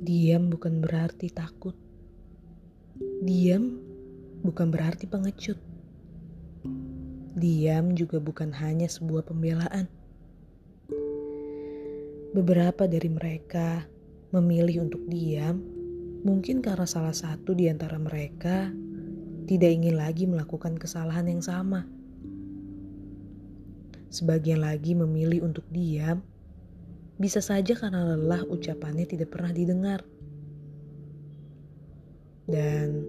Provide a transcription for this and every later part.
Diam bukan berarti takut. Diam bukan berarti pengecut. Diam juga bukan hanya sebuah pembelaan. Beberapa dari mereka memilih untuk diam, mungkin karena salah satu di antara mereka tidak ingin lagi melakukan kesalahan yang sama. Sebagian lagi memilih untuk diam bisa saja karena lelah ucapannya tidak pernah didengar. Dan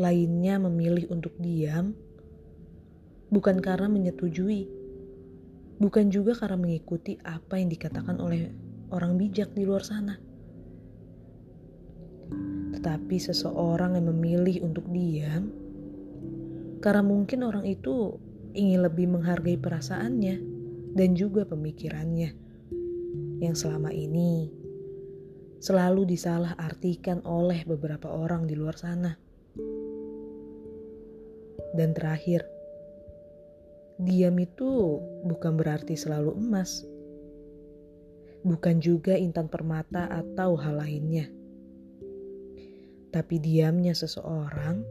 lainnya memilih untuk diam bukan karena menyetujui, bukan juga karena mengikuti apa yang dikatakan oleh orang bijak di luar sana. Tetapi seseorang yang memilih untuk diam karena mungkin orang itu ingin lebih menghargai perasaannya dan juga pemikirannya yang selama ini selalu disalah artikan oleh beberapa orang di luar sana. Dan terakhir, diam itu bukan berarti selalu emas. Bukan juga intan permata atau hal lainnya. Tapi diamnya seseorang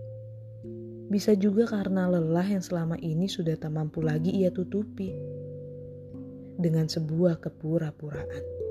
bisa juga karena lelah yang selama ini sudah tak mampu lagi ia tutupi dengan sebuah kepura-puraan.